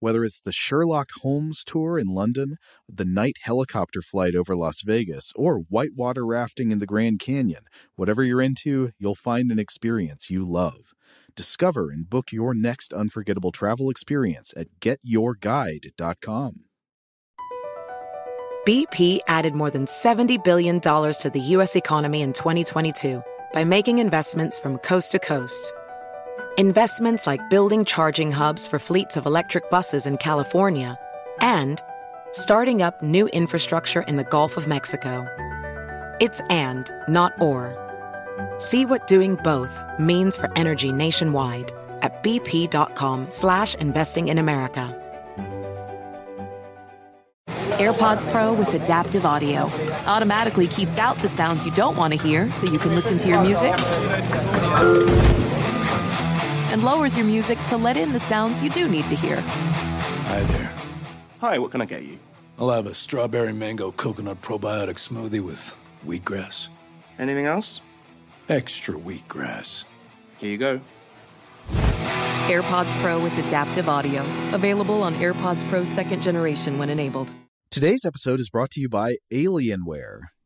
Whether it's the Sherlock Holmes tour in London, the night helicopter flight over Las Vegas, or whitewater rafting in the Grand Canyon, whatever you're into, you'll find an experience you love. Discover and book your next unforgettable travel experience at getyourguide.com. BP added more than $70 billion to the U.S. economy in 2022 by making investments from coast to coast. Investments like building charging hubs for fleets of electric buses in California and starting up new infrastructure in the Gulf of Mexico. It's and, not or. See what doing both means for energy nationwide at bp.com slash investing in America. AirPods Pro with adaptive audio automatically keeps out the sounds you don't want to hear so you can listen to your music and lowers your music to let in the sounds you do need to hear. Hi there. Hi, what can I get you? I'll have a strawberry mango coconut probiotic smoothie with wheatgrass. Anything else? Extra wheatgrass. Here you go. AirPods Pro with adaptive audio. Available on AirPods Pro second generation when enabled. Today's episode is brought to you by Alienware.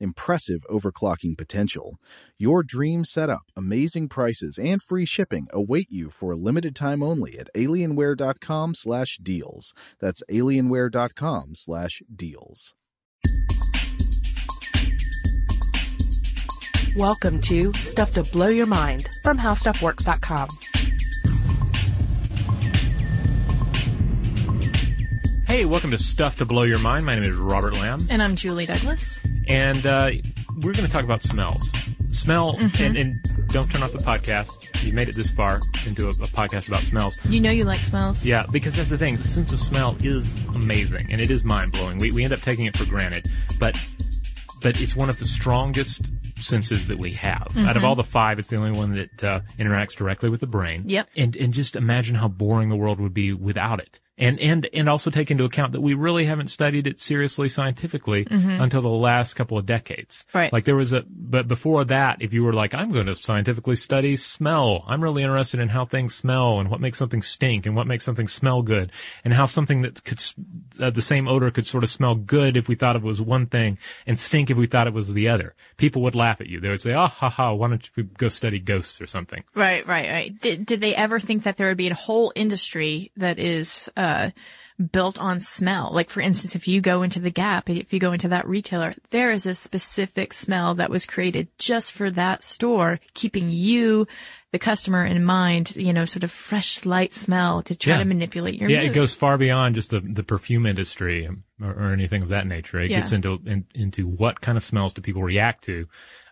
impressive overclocking potential. Your dream setup, amazing prices, and free shipping await you for a limited time only at alienware.com slash deals. That's alienware.com slash deals. Welcome to Stuff to Blow Your Mind from HowStuffWorks.com. welcome to Stuff to Blow Your Mind. My name is Robert Lamb, And I'm Julie Douglas. and uh, we're going to talk about smells. Smell, and, and don't turn off the podcast. You made it this far into a, a podcast about smells. You know you like smells. Yeah, because that's the thing. The sense of smell is amazing, and it is mind blowing. We we end up taking it for granted, but but it's one of the strongest senses that we have. Out of all the five, it's the only one that uh, interacts directly with the brain. Yep. And and just imagine how boring the world would be without it. And and and also take into account that we really haven't studied it seriously scientifically until the last couple of decades. Right. Like there was a but before that, if you were like, I'm going to scientifically study smell, I'm really interested in how things smell and what makes something stink and what makes something smell good and how something that could uh, the same odor could sort of smell good if we thought it was one thing and stink if we thought it was the other. People would laugh at you. They would say, "Oh, ha ha! Why don't you go study ghosts or something?" Right, right, right. Did, did they ever think that there would be a whole industry that is, uh, built on smell? Like, for instance, if you go into the Gap, if you go into that retailer, there is a specific smell that was created just for that store, keeping you, the customer in mind, you know, sort of fresh, light smell to try Yeah. to manipulate your yeah, mood. it goes far beyond just the the perfume industry or, or anything of that nature. It Yeah. gets into in, into what kind of smells do people react to,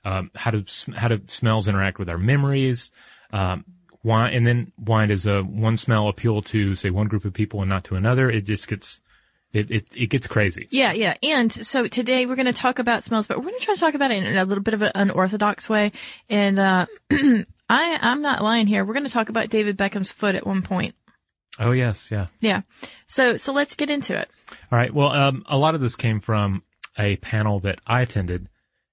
um, how do how do smells interact with our memories, um, why and then why does uh, one smell appeal to say one group of people and not to another? It just gets it it, it gets crazy. Yeah, yeah. And so today we're going to talk about smells, but we're going to try to talk about it in a little bit of an unorthodox way. And, uh, I, I'm not lying here. We're going to talk about David Beckham's foot at one point. Oh yes, yeah. Yeah. So, so let's get into it. All right. Well, um, a lot of this came from a panel that I attended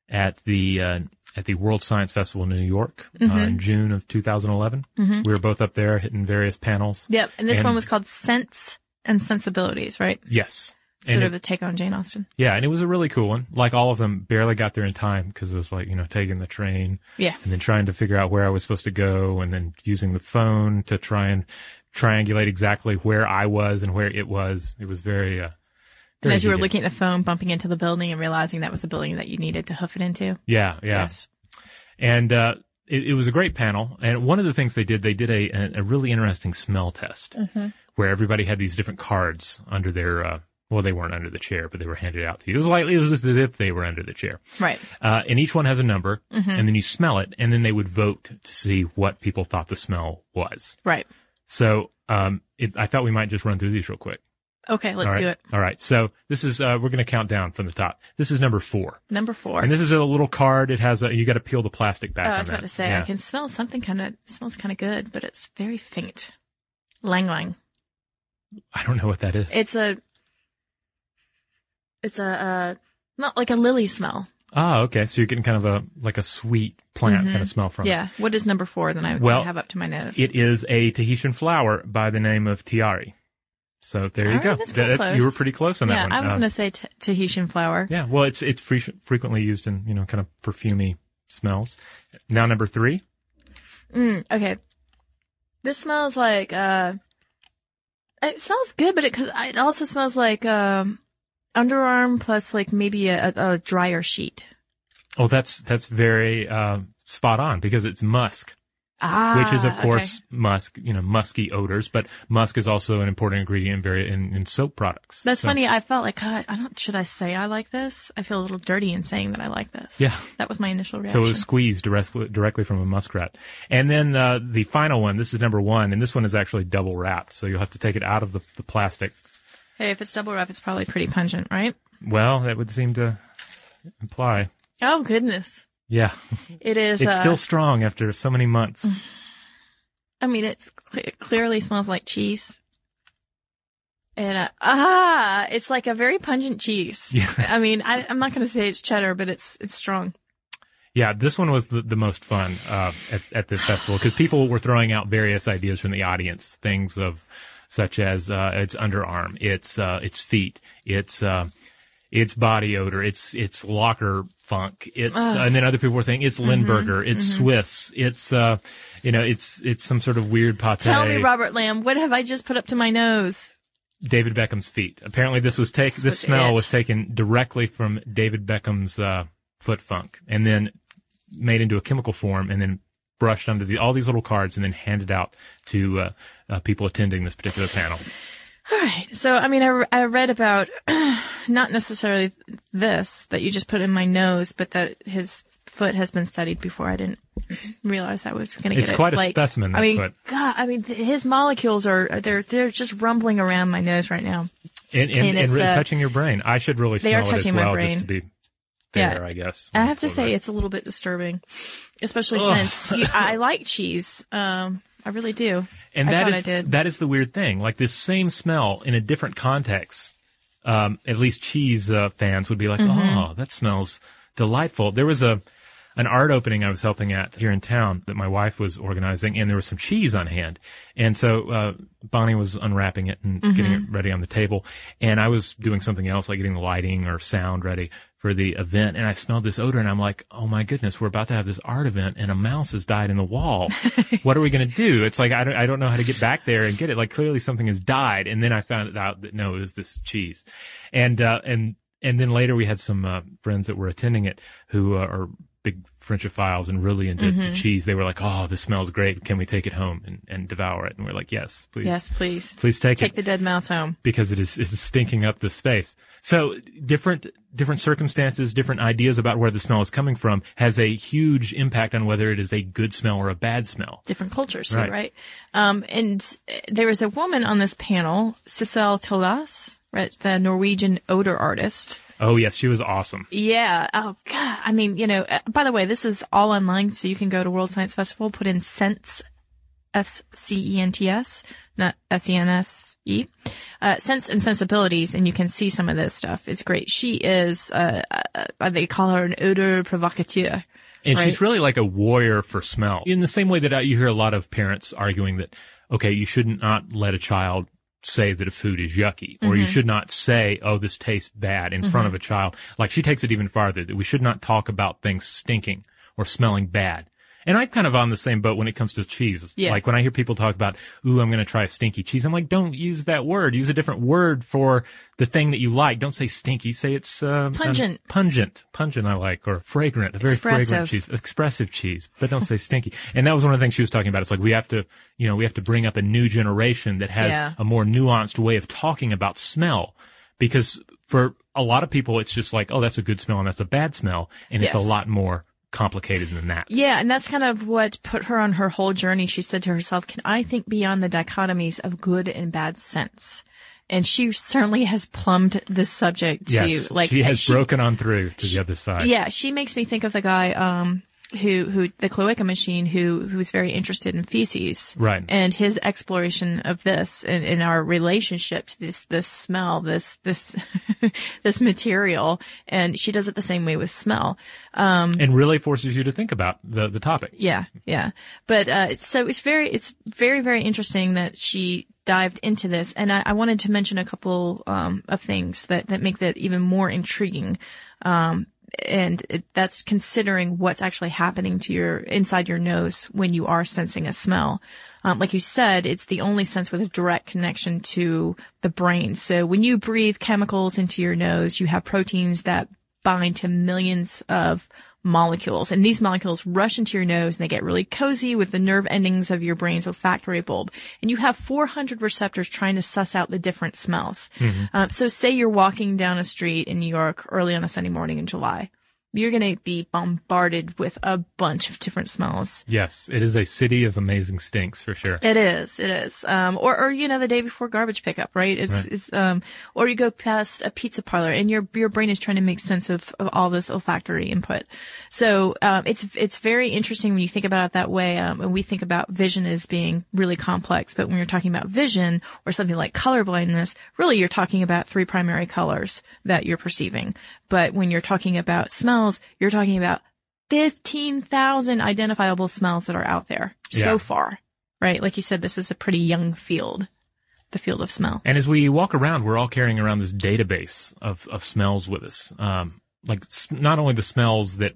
at the uh, at the World Science Festival in New York uh, in June of 2011. We were both up there hitting various panels. Yep. And this And- one was called Scents and Sensibilities, right? Yes. Sort And of it- a take on Jane Austen. yeah, and it was a really cool one. Like all of them, barely got there in time because it was like you know taking the train Yeah. and then trying to figure out where I was supposed to go, and then using the phone to try and triangulate exactly where I was and where it was. It was very. Uh, And as you were looking at the phone, bumping into the building and realizing that was the building that you needed to hoof it into. Yeah, yeah. Yes. And uh, it, it was a great panel. And one of the things they did, they did a, a, really interesting smell test where everybody had these different cards under their, uh, well, they weren't under the chair, but they were handed out to you. It was like, it was as if they were under the chair. Right. Uh, and each one has a number, Mm-hmm. and then you smell it, and then they would vote to see what people thought the smell was. Right. So, um, it, I thought we might just run through these real quick. Okay, let's right. do it. All right. So this is, uh, we're going to count down from the top. This is number four. Number four. And this is a little card. It has a, you got to peel the plastic back Oh, on I was that. about to say, Yeah. I can smell something kind of, smells kind of good, but it's very faint. Lang lang. I don't know what that is. It's a, it's a, uh, not like a lily smell. Ah, okay. So you're getting kind of a, like a sweet plant kind of smell from it. Mm-hmm. Yeah. What is number four? Then I, Well, I have up to my nose. It is a Tahitian flower by the name of tiare. So there you All go. right, that's pretty That- You were pretty close on that yeah, one. I was Uh, going to say t- Tahitian flower. Yeah, well, it's it's fre- frequently used in you know kind of perfumey smells. Now number three. Mm, okay. This smells like, uh, it smells good, but it, 'cause it also smells like, um, underarm plus like maybe a, a, a dryer sheet. Oh, that's that's very uh, spot on because it's musk, Ah. which is of okay. course musk. You know, musky odors, but musk is also an important ingredient in very in, in soap products. That's So- funny. I felt like, God, I don't, should I say I like this? I feel a little dirty in saying that I like this. Yeah. That was my initial reaction. So it was squeezed directly directly from a muskrat. And then uh, the final one. This is number one, and this one is actually double wrapped. So you'll have to take it out of the, the plastic. hey, if it's double wrapped, it's probably pretty pungent, right? Well, that would seem to imply. Oh, goodness. Yeah, It is, it's uh, still strong after so many months. I mean, it's, it clearly smells like cheese. And, uh, ah, it's like a very pungent cheese. Yes. I mean, I, I'm not going to say it's cheddar, but it's, it's strong. Yeah, this one was the, the most fun uh, at, at the festival because people were throwing out various ideas from the audience, things of such as uh, its underarm, its uh, its feet, its uh, its body odor, its its locker funk, it's uh, and then other people were saying it's Mm-hmm. Limburger, it's Swiss, it's uh, you know, it's it's some sort of weird pate. Tell me, Robert Lamb, what have I just put up to my nose? David Beckham's feet. Apparently, this was taken. This This was smell it. was taken directly from David Beckham's uh, foot funk, and then made into a chemical form, and then brushed onto the, all these little cards, and then handed out to uh, uh, people attending this particular panel. All right. So, I mean, I, I read about not necessarily this that you just put in my nose, but that his foot has been studied before. I didn't realize I was going to get It's it. quite a like, specimen, I mean, foot. God, I mean, his molecules are they're they're just rumbling around my nose right now. And, and, And and, uh, touching your brain. I should really they smell are it touching as my brain. just to be Yeah. fair, I guess. I have to say, it's a little bit disturbing, especially Ugh. since you, I like cheese. Um, I really do. And I that is that is the weird thing. Like this same smell in a different context. Um, at least cheese uh, fans would be like, Mm-hmm. "Oh, that smells delightful." There was a an art opening I was helping at here in town that my wife was organizing, and there was some cheese on hand. And so uh, Bonnie was unwrapping it and getting Mm-hmm. it ready on the table, and I was doing something else, like getting the lighting or sound ready for the event. And I smelled this odor, and I'm like, "Oh my goodness, we're about to have this art event, and a mouse has died in the wall. what are we going to do?" It's like I don't, I don't know how to get back there and get it. Like clearly something has died, and then I found out that no, it was this cheese, and uh, and and then later we had some uh, friends that were attending it who uh, are big Frenchophiles and really into Mm-hmm. cheese. They were like, "Oh, this smells great. Can we take it home and, and devour it?" And we're like, "Yes, please, Yes, please. please take, Take it the dead mouse home. because it is it is stinking up the space." So different different circumstances, different ideas about where the smell is coming from has a huge impact on whether it is a good smell or a bad smell. different cultures Right. right? Um, and uh, there was a woman on this panel, Sissel Tolaas, right, the Norwegian odor artist. Oh yes, she was awesome. Yeah. Oh God. I mean, you know. Uh, by the way, this is all online, so you can go to World Science Festival, put in Scents, S C E N T S, not S E N S E, uh, Scents and Sensibilities, and you can see some of this stuff. It's great. She is. Uh, uh, they call her an odor provocateur. And Right. she's really like a warrior for smell. In the same way that uh, you hear a lot of parents arguing that, okay, you should not let a child say that a food is yucky, or Mm-hmm. you should not say, oh, this tastes bad in front of a child. Like she takes it even farther, that we should not talk about things stinking or smelling bad. And I'm kind of on the same boat when it comes to cheese. Yeah. Like when I hear people talk about, ooh, I'm going to try a stinky cheese. I'm like, don't use that word. Use a different word for the thing that you like. Don't say stinky. Say it's, um, Pungent. um, pungent. Pungent I like, or fragrant. A very fragrant cheese. Expressive cheese. But don't say stinky. And that was one of the things she was talking about. It's like we have to, you know, we have to bring up a new generation that has Yeah. a more nuanced way of talking about smell. Because for a lot of people, it's just like, oh, that's a good smell and that's a bad smell. And it's a lot more complicated than that. Yeah, and that's kind of what put her on her whole journey. She said to herself, "Can I think beyond the dichotomies of good and bad sense?" And she certainly has plumbed this subject Yes, to like she has she- broken on through to the other side. Yeah, she makes me think of the guy um who who the cloaca machine who who's very interested in feces. Right. And his exploration of this and in our relationship to this this smell, this this this material. And she does it the same way with smell. Um and really forces you to think about the the topic. yeah, yeah. But uh, so it's very, it's very, very interesting that she dived into this, and I, I wanted to mention a couple um, of things that that make that even more intriguing. Um, and it, that's considering what's actually happening to your inside your nose when you are sensing a smell. Um, like you said, it's the only sense with a direct connection to the brain. So when you breathe chemicals into your nose, you have proteins that bind to millions of molecules. And these molecules rush into your nose and they get really cozy with the nerve endings of your brain's olfactory bulb. And you have 400 receptors trying to suss out the different smells. Um, so say you're walking down a street in New York early on a Sunday morning in July. You're going to be bombarded with a bunch of different smells. Yes, it is a city of amazing stinks for sure. It is. It is. Um, or, or, you know, the day before garbage pickup, right? It's, Right. it's, um, or you go past a pizza parlor and your, your brain is trying to make sense of, of all this olfactory input. So, um, it's, it's very interesting when you think about it that way. Um, and we think about vision as being really complex, but when you're talking about vision or something like color blindness, really you're talking about three primary colors that you're perceiving. But when you're talking about smells, you're talking about 15,000 identifiable smells that are out there Yeah. so far, right? Like you said, this is a pretty young field, the field of smell. And as we walk around, we're all carrying around this database of, of smells with us. Um, like not only the smells that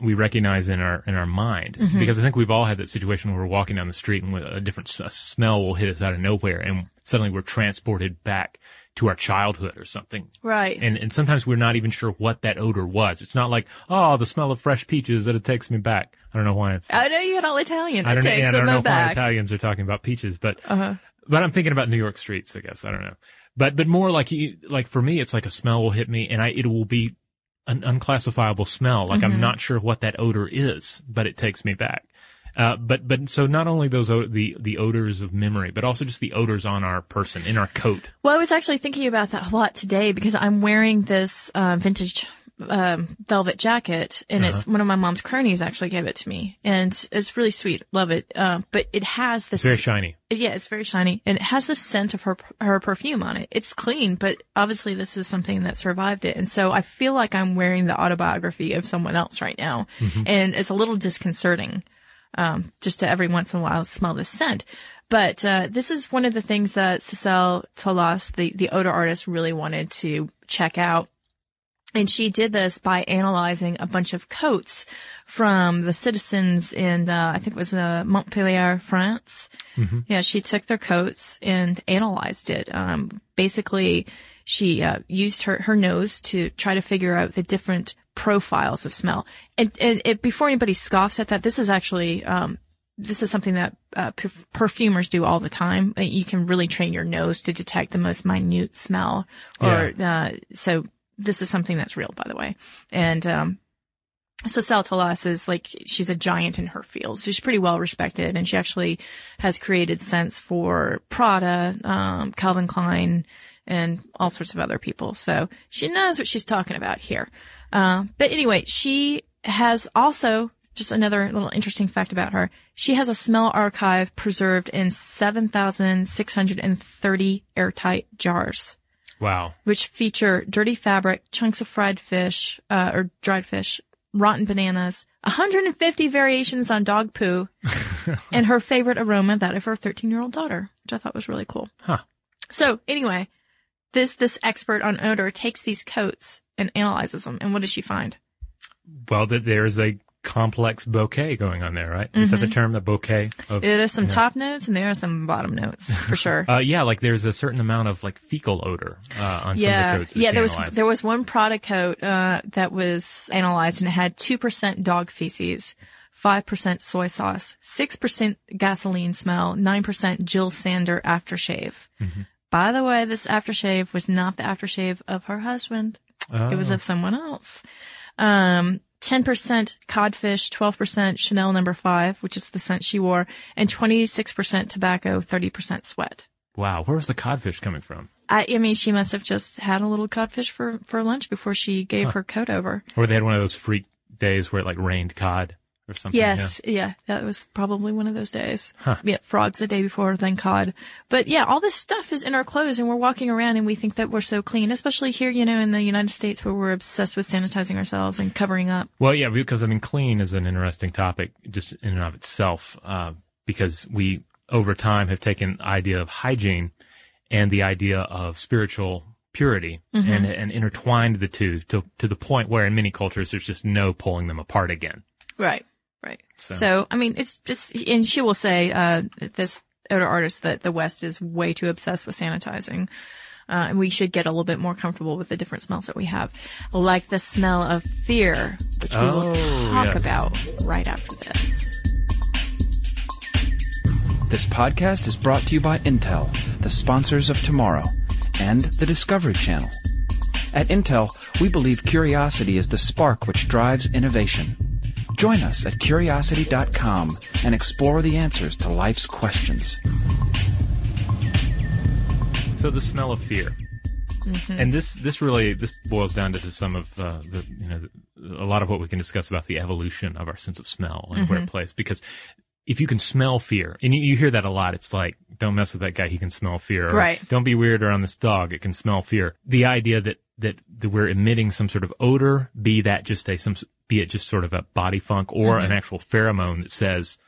we recognize in our in our mind, Mm-hmm. because I think we've all had that situation where we're walking down the street and a different a smell will hit us out of nowhere, and suddenly we're transported back to our childhood or something. Right. And and sometimes we're not even sure what that odor was. It's not like oh the smell of fresh peaches that it takes me back. I don't know why it's. I know you had all Italian. I don't, it know, yeah, I don't know why. Italians are talking about peaches, but Uh-huh. but I'm thinking about New York streets. I guess I don't know, but but more like you like for me, it's like a smell will hit me, and I it will be an unclassifiable smell. Like Mm-hmm. I'm not sure what that odor is, but it takes me back. Uh, but but so not only those the the odors of memory, but also just the odors on our person in our coat. Well, I was actually thinking about that a lot today because I'm wearing this uh, vintage um, velvet jacket, and Uh-huh. it's one of my mom's cronies actually gave it to me, and it's really sweet. Love it. Uh, but it has this It's very shiny. Yeah, it's very shiny and it has the scent of her her perfume on it. It's clean, but obviously this is something that survived it. And so I feel like I'm wearing the autobiography of someone else right now. And it's a little disconcerting. Um, just to every once in a while smell this scent. But uh, this is one of the things that Sissel Tolaas, the, the odor artist, really wanted to check out. And she did this by analyzing a bunch of coats from the citizens in, uh, I think it was uh, Montpellier, France. Yeah, she took their coats and analyzed it. Um, basically, she uh, used her, her nose to try to figure out the different profiles of smell. And, and it, before anybody scoffs at that, this is actually um, this is something that uh, perf- perfumers do all the time. You can really train your nose to detect the most minute smell. Or uh, so this is something that's real, by the way. And um, Sissel Tolaas is like she's a giant in her field, so she's pretty well respected, and she actually has created scents for Prada, um, Calvin Klein, and all sorts of other people. So she knows what she's talking about here. Uh, but anyway, she has also just another little interesting fact about her. She has a smell archive preserved in 7,630 airtight jars Wow. which feature dirty fabric, chunks of fried fish, uh, or dried fish, rotten bananas, 150 variations on dog poo, and her favorite aroma, that of her 13 year old daughter, which I thought was really cool. Huh. So anyway, this, this expert on odor takes these coats and analyzes them. And what does she find? Well, that there's a complex bouquet going on there, right? Is that the term, the bouquet of? Yeah, There's some yeah. top notes and there are some bottom notes for sure. Uh, yeah, like there's a certain amount of like fecal odor uh, on some of the coats. yeah. There was there was one product coat uh, that was analyzed and it had two percent dog feces, five percent soy sauce, six percent gasoline smell, nine percent Jill Sander aftershave. Mm-hmm. By the way, this aftershave was not the aftershave of her husband. It was Oh. of someone else. Um, 10% codfish, 12% Chanel number five, which is the scent she wore, and 26% tobacco, 30% sweat. Wow, where was the codfish coming from? I, I mean, she must have just had a little codfish for, for lunch before she gave her coat over. Or they had one of those freak days where it like rained cod or something. Yes, yeah. that was probably one of those days. Huh. Yeah, frogs the day before, then cod. But yeah, all this stuff is in our clothes and we're walking around and we think that we're so clean, especially here, you know, in the United States where we're obsessed with sanitizing ourselves and covering up. Well, yeah, because I mean, clean is an interesting topic just in and of itself, uh, because we over time have taken the idea of hygiene and the idea of spiritual purity and, and intertwined the two to, to the point where in many cultures there's just no pulling them apart again. Right. Right. So- So, I mean, it's just, and she will say, uh, this odor artist that the West is way too obsessed with sanitizing. Uh, and we should get a little bit more comfortable with the different smells that we have, like the smell of fear, which we will Oh, talk yes. about right after this. This podcast is brought to you by Intel, the sponsors of tomorrow, and the Discovery Channel. At Intel, we believe curiosity is the spark which drives innovation. Join us at curiosity.com and explore the answers to life's questions. So the smell of fear. And this, this really, this boils down to some of, uh, the, you know, the, a lot of what we can discuss about the evolution of our sense of smell and where it plays. Because if you can smell fear, and you, you hear that a lot, it's like, don't mess with that guy, he can smell fear. Or, Right. Don't be weird around this dog, it can smell fear. The idea that, that, that we're emitting some sort of odor, be that just a, some, be it just sort of a body funk or an actual pheromone that says,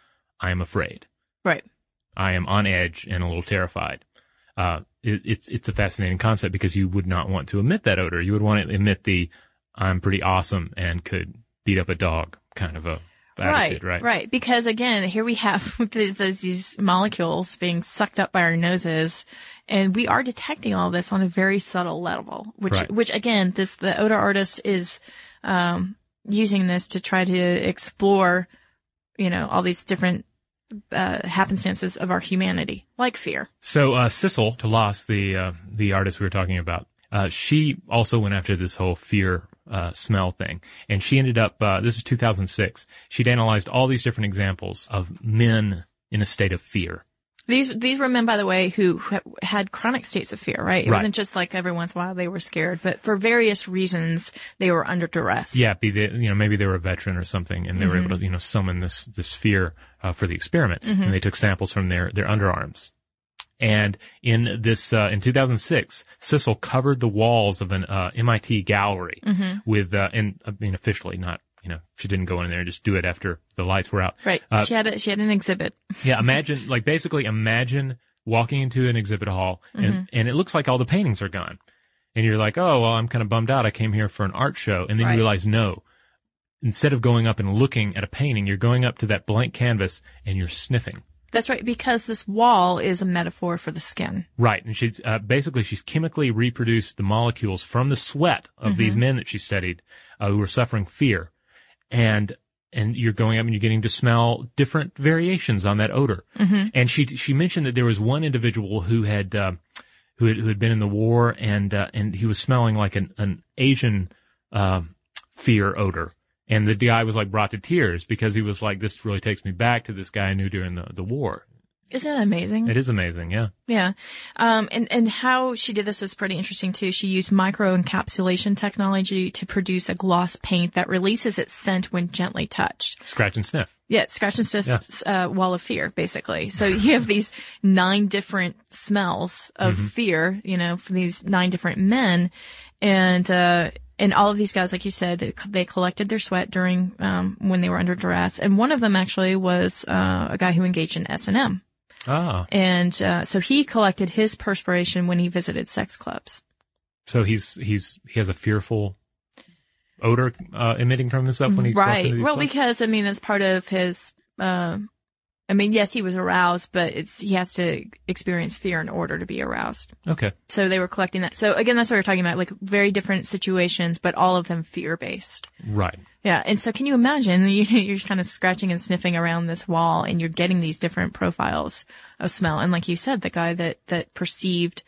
I am afraid. Right. I am on edge and a little terrified. Uh, it, it's it's a fascinating concept because you would not want to emit that odor. You would want to emit the "I'm pretty awesome and could beat up a dog" kind of a attitude, right? right. Because again, here we have these, these molecules being sucked up by our noses, and we are detecting all this on a very subtle level. Which, Right. which again, this the odor artist is um, using this to try to explore, you know, all these different uh, happenstances of our humanity, like fear. So uh, Sissel Tolaas, the uh, the artist we were talking about, uh, she also went after this whole fear uh, smell thing, and she ended up. Uh, this is 2006. She'd analyzed all these different examples of men in a state of fear. These these were men, by the way, who ha- had chronic states of fear. Right? It Right. wasn't just like every once in a while they were scared, but for various reasons they were under duress. Yeah, be they, you know, maybe they were a veteran or something, and they were able to, you know, summon this this fear uh, for the experiment, and they took samples from their their underarms. And in this, uh, in 2006, Sissel covered the walls of an uh, MIT gallery with, uh, and I mean, officially not, you know, she didn't go in there and just do it after the lights were out. Right. Uh, she had a, she had an exhibit. yeah, imagine, like, basically imagine walking into an exhibit hall and, Mm-hmm. and it looks like all the paintings are gone. And you're like, oh, well, I'm kind of bummed out. I came here for an art show. And then Right. you realize, no, instead of going up and looking at a painting, you're going up to that blank canvas and you're sniffing. That's right, because this wall is a metaphor for the skin. Right. And she's, uh, basically she's chemically reproduced the molecules from the sweat of these Mm-hmm. men that she studied, uh, who were suffering fear. And, and you're going up and you're getting to smell different variations on that odor. Mm-hmm. And she, she mentioned that there was one individual who had, uh, who had, who had been in the war and, uh, and he was smelling like an, an Asian, um, fear odor. And the guy was like brought to tears because he was like, this really takes me back to this guy I knew during the, the war. Isn't that amazing? It is amazing. Yeah. Yeah. Um, and, and how she did this is pretty interesting too. She used micro encapsulation technology to produce a gloss paint that releases its scent when gently touched. Scratch and sniff. Yeah, scratch and sniff, Yeah. uh, wall of fear, basically. So you have these nine different smells of Mm-hmm. fear, you know, from these nine different men. And, uh, and all of these guys, like you said, they, they collected their sweat during, um, when they were under duress. And one of them actually was, uh, a guy who engaged in S&M. Ah. And, uh, so he collected his perspiration when he visited sex clubs. So he's he's he has a fearful odor uh, emitting from himself when he right. Well, clubs? because I mean that's part of his. Uh, I mean, yes, he was aroused, but it's he has to experience fear in order to be aroused. okay. So they were collecting that. So again, that's what we're talking about, like very different situations, but all of them fear based. Right. Yeah. And so can you imagine you, you're kind of scratching and sniffing around this wall and you're getting these different profiles of smell. And like you said, the guy that, that perceived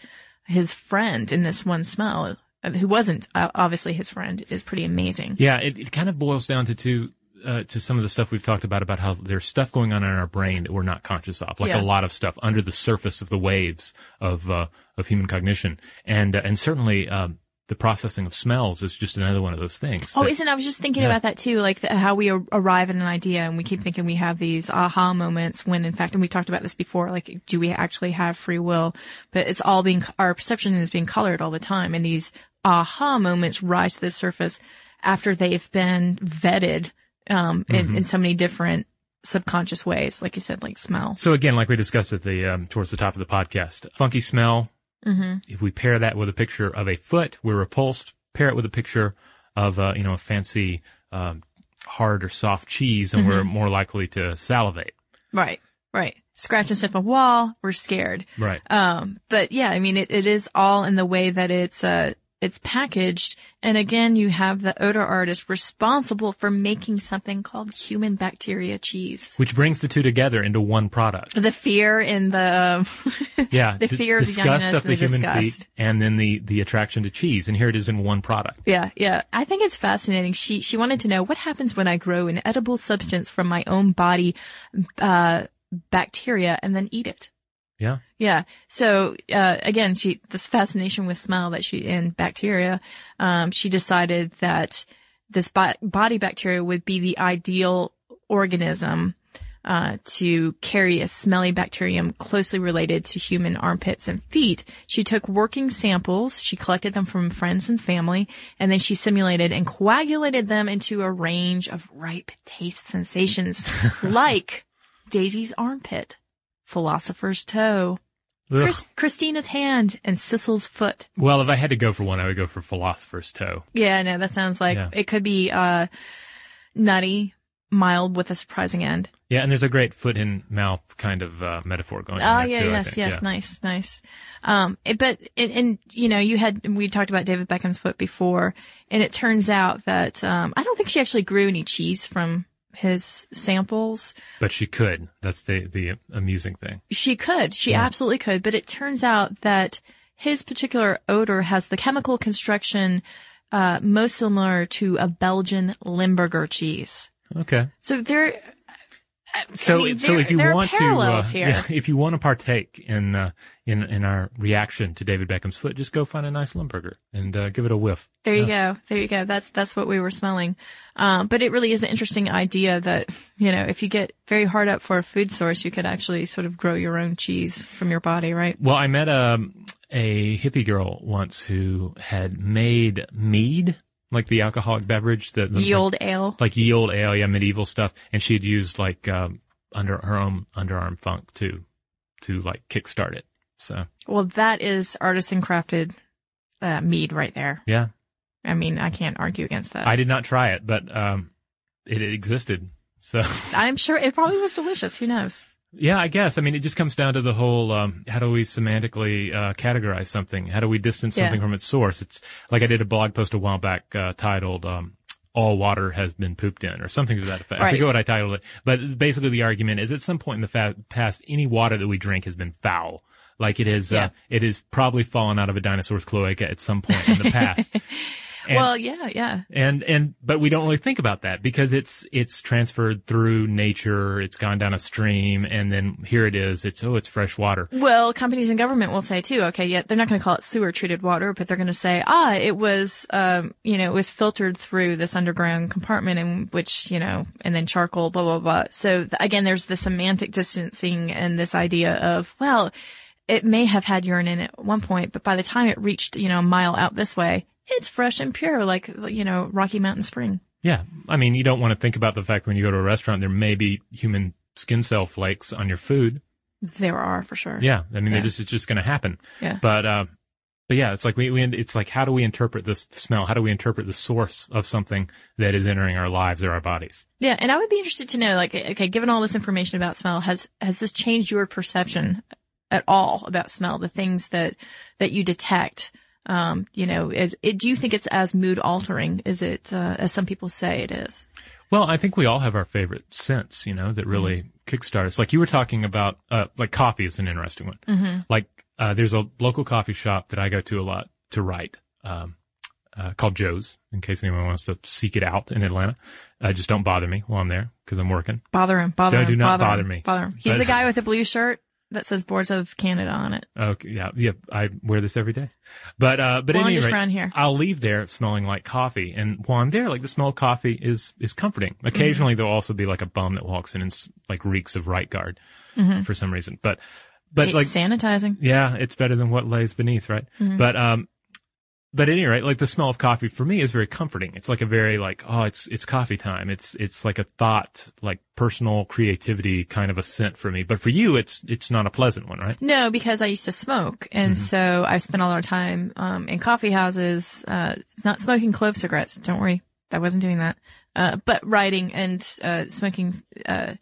his friend in this one smell, uh, who wasn't uh, obviously his friend, is pretty amazing. Yeah, it, it kind of boils down to two, uh, to some of the stuff we've talked about, about how there's stuff going on in our brain that we're not conscious of, like Yeah. a lot of stuff under the surface of the waves of, uh, of human cognition. And, uh, and certainly, um, the processing of smells is just another one of those things. Oh, that- isn't I was just thinking Yeah. about that too, like the, how we ar- arrive at an idea and we keep thinking we have these aha moments when in fact, and we talked about this before, like do we actually have free will? But it's all being, our perception is being colored all the time and these aha moments rise to the surface after they've been vetted, um, in, Mm-hmm. in so many different subconscious ways, like you said, like smell. So again, like we discussed at the um, towards the top of the podcast, funky smell. Mm-hmm. If we pair that with a picture of a foot, we're repulsed. Pair it with a picture of uh, you know a fancy um, hard or soft cheese, and Mm-hmm. we're more likely to salivate. Right, right. Scratch and sniff a wall, we're scared. Right. Um, but yeah, I mean, it, it is all in the way that it's, uh, it's packaged. And again, you have the odor artist responsible for making something called human bacteria cheese. Which brings the two together into one product. The fear in the, Yeah. The d- fear of disgust younginess of the the human disgust. feet, and then the the attraction to cheese, and here it is in one product. yeah, yeah. I think it's fascinating. She, she wanted to know what happens when I grow an edible substance from my own body, uh, bacteria and then eat it. Yeah. Yeah. So, uh, again, she, this fascination with smell that she, and bacteria, um, she decided that this bo- body bacteria would be the ideal organism, uh, to carry a smelly bacterium closely related to human armpits and feet. She took working samples, she collected them from friends and family, and then she simulated and coagulated them into a range of ripe taste sensations like Daisy's armpit, philosopher's toe, Chris, Christina's hand, and Sissel's foot. Well, if I had to go for one, I would go for philosopher's toe. Yeah, no, that sounds like Yeah. it could be uh nutty, mild with a surprising end. Yeah, and there's a great foot in mouth kind of uh, metaphor going Oh on yeah, there too. Yes, yes, Yeah. nice, nice. Um, it, but and, and you know, you had we talked about David Beckham's foot before, and it turns out that um, I don't think she actually grew any cheese from his samples. But she could. That's the the amusing thing. She could, she absolutely could, but it turns out that his particular odor has the chemical construction uh, most similar to a Belgian Limburger cheese. Okay. So there. I So, mean, so if you want to, uh, yeah, if you want to partake in uh, in in our reaction to David Beckham's foot, just go find a nice Limburger and uh, give it a whiff. There you go. There you go. That's that's what we were smelling. Um, but it really is an interesting idea that you know if you get very hard up for a food source, you could actually sort of grow your own cheese from your body, right? Well, I met um, a hippie girl once who had made mead, like the alcoholic beverage the Ye old ale. like ye old ale, yeah, medieval stuff, and she had used like um, under her own underarm funk to to like kickstart it. So Well, that is artisan crafted uh, mead right there. yeah, I mean, I can't argue against that. I did not try it, but um, it existed. So I'm sure it probably was delicious. Who knows? Yeah, I guess. I mean, it just comes down to the whole um, how do we semantically uh, categorize something? How do we distance Yeah. something from its source? It's like I did a blog post a while back uh, titled. Um, all water has been pooped in, or something to that effect. I forget what I titled it, but basically the argument is at some point in the fa- past, any water that we drink has been foul. Like it is, Yeah. uh, it has probably fallen out of a dinosaur's cloaca at some point in the past. And- well, yeah, yeah. and and but we don't really think about that because it's it's transferred through nature it's gone down a stream and then here it is it's oh it's fresh water Well, companies and government will say too, okay, yeah, they're not going to call it sewer treated water, but they're going to say, ah, it was, um, you know, it was filtered through this underground compartment in which, you know, and then charcoal, blah, blah, blah. So th- again, there's the semantic distancing and this idea of, well, it may have had urine in it at one point, but by the time it reached, you know, a mile out this way, it's fresh and pure, like, you know, Rocky Mountain Spring. yeah i mean you don't want to think about the fact that when you go to a restaurant there may be human skin cell flakes on your food There are for sure. yeah i mean Yeah. they're just it's just going to happen Yeah. but uh but yeah, it's like we, we, it's like, how do we interpret this smell? How do we interpret the source of something that is entering our lives or our bodies? Yeah. And I would be interested to know, like, okay, given all this information about smell, has, has this changed your perception at all about smell? The things that, that you detect? Um, you know, is, it, do you think it's as mood altering as it, uh, as some people say it is? Well, I think we all have our favorite scents, you know, that really mm-hmm. kickstart us. Like you were talking about, uh, like coffee is an interesting one. Mm-hmm. Like uh, there's a local coffee shop that I go to a lot to write, um, uh, called Joe's, in case anyone wants to seek it out in Atlanta. Uh, just don't bother me while I'm there because I'm working. Bother him. Bother don't, him. Do not bother, bother him, me. Bother him. He's But- the guy with the blue shirt that says Boards of Canada on it. Okay, yeah, yeah. I wear this every day, but uh, but Well, anyway, just around here. I'll leave there smelling like coffee, and while I'm there, like the smell of coffee is is comforting. Mm-hmm. Occasionally, there'll also be like a bum that walks in and like reeks of right guard Mhm. for some reason, but but It's like sanitizing. Yeah, it's better than what lays beneath, right? Mhm. But um, but at any rate, like the smell of coffee for me is very comforting. It's like a very like oh, it's it's coffee time. It's it's like a thought, like personal creativity kind of a scent for me. But for you, it's it's not a pleasant one, right? No, because I used to smoke, and Mm-hmm. so I spent a lot of time um, in coffee houses, uh, not smoking clove cigarettes. Don't worry, I wasn't doing that. Uh, but writing and uh, smoking, uh,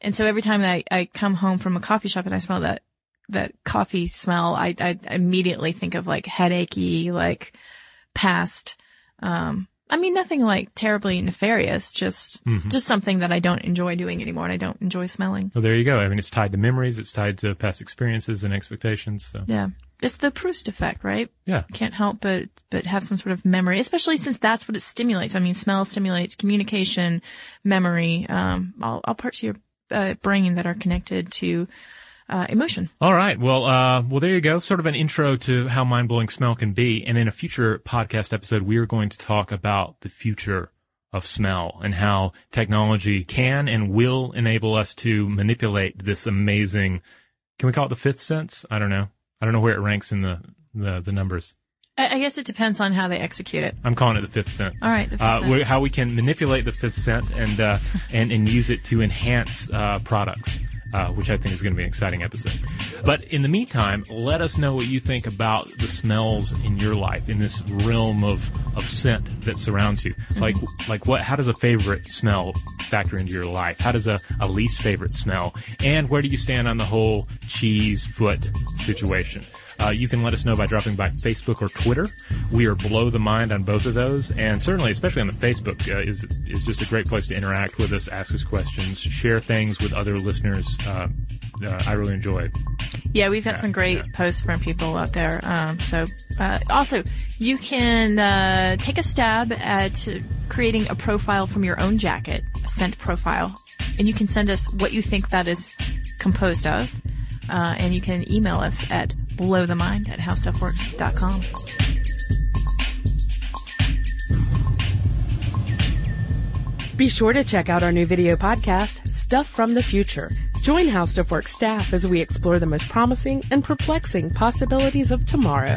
and so every time I, I come home from a coffee shop and I smell that that coffee smell, I, I immediately think of like headachy, like past. Um, I mean, nothing like terribly nefarious, just Mhm. just something that I don't enjoy doing anymore, and I don't enjoy smelling. Well, there you go. I mean, it's tied to memories. It's tied to past experiences and expectations. So Yeah. It's the Proust effect, right? Yeah. Can't help but, but have some sort of memory, especially since that's what it stimulates. I mean, smell stimulates communication, memory, um, all, all parts of your uh, brain that are connected to, uh, emotion. All right. Well, uh, well, there you go. Sort of an intro to how mind blowing smell can be. And in a future podcast episode, we are going to talk about the future of smell and how technology can and will enable us to manipulate this amazing. Can we call it the fifth sense? I don't know. I don't know where it ranks in the the, the numbers. I, guess it depends on how they execute it. I'm calling it the fifth sense. All right. the Uh, fifth we- sense. how we can manipulate the fifth sense and uh, and and use it to enhance uh, products, uh, which I think is going to be an exciting episode. But in the meantime, let us know what you think about the smells in your life in this realm of of scent that surrounds you. Like like what? How does a favorite smell factor into your life? How does a, a least favorite smell? And where do you stand on the whole cheese foot situation? Uh, you can let us know by dropping by Facebook or Twitter. We are below the mind on both of those, and certainly, especially on the Facebook, uh, is is just a great place to interact with us, ask us questions, share things with other listeners. Uh, uh, I really enjoy. Yeah, we've got some great posts from people out there. Um, so, uh, also, you can uh, take a stab at creating a profile from your own jacket, a scent profile, and you can send us what you think that is composed of, uh, and you can email us at blowthemind at howstuffworks.com. Be sure to check out our new video podcast, Stuff from the Future. Join How Stuff Works staff as we explore the most promising and perplexing possibilities of tomorrow.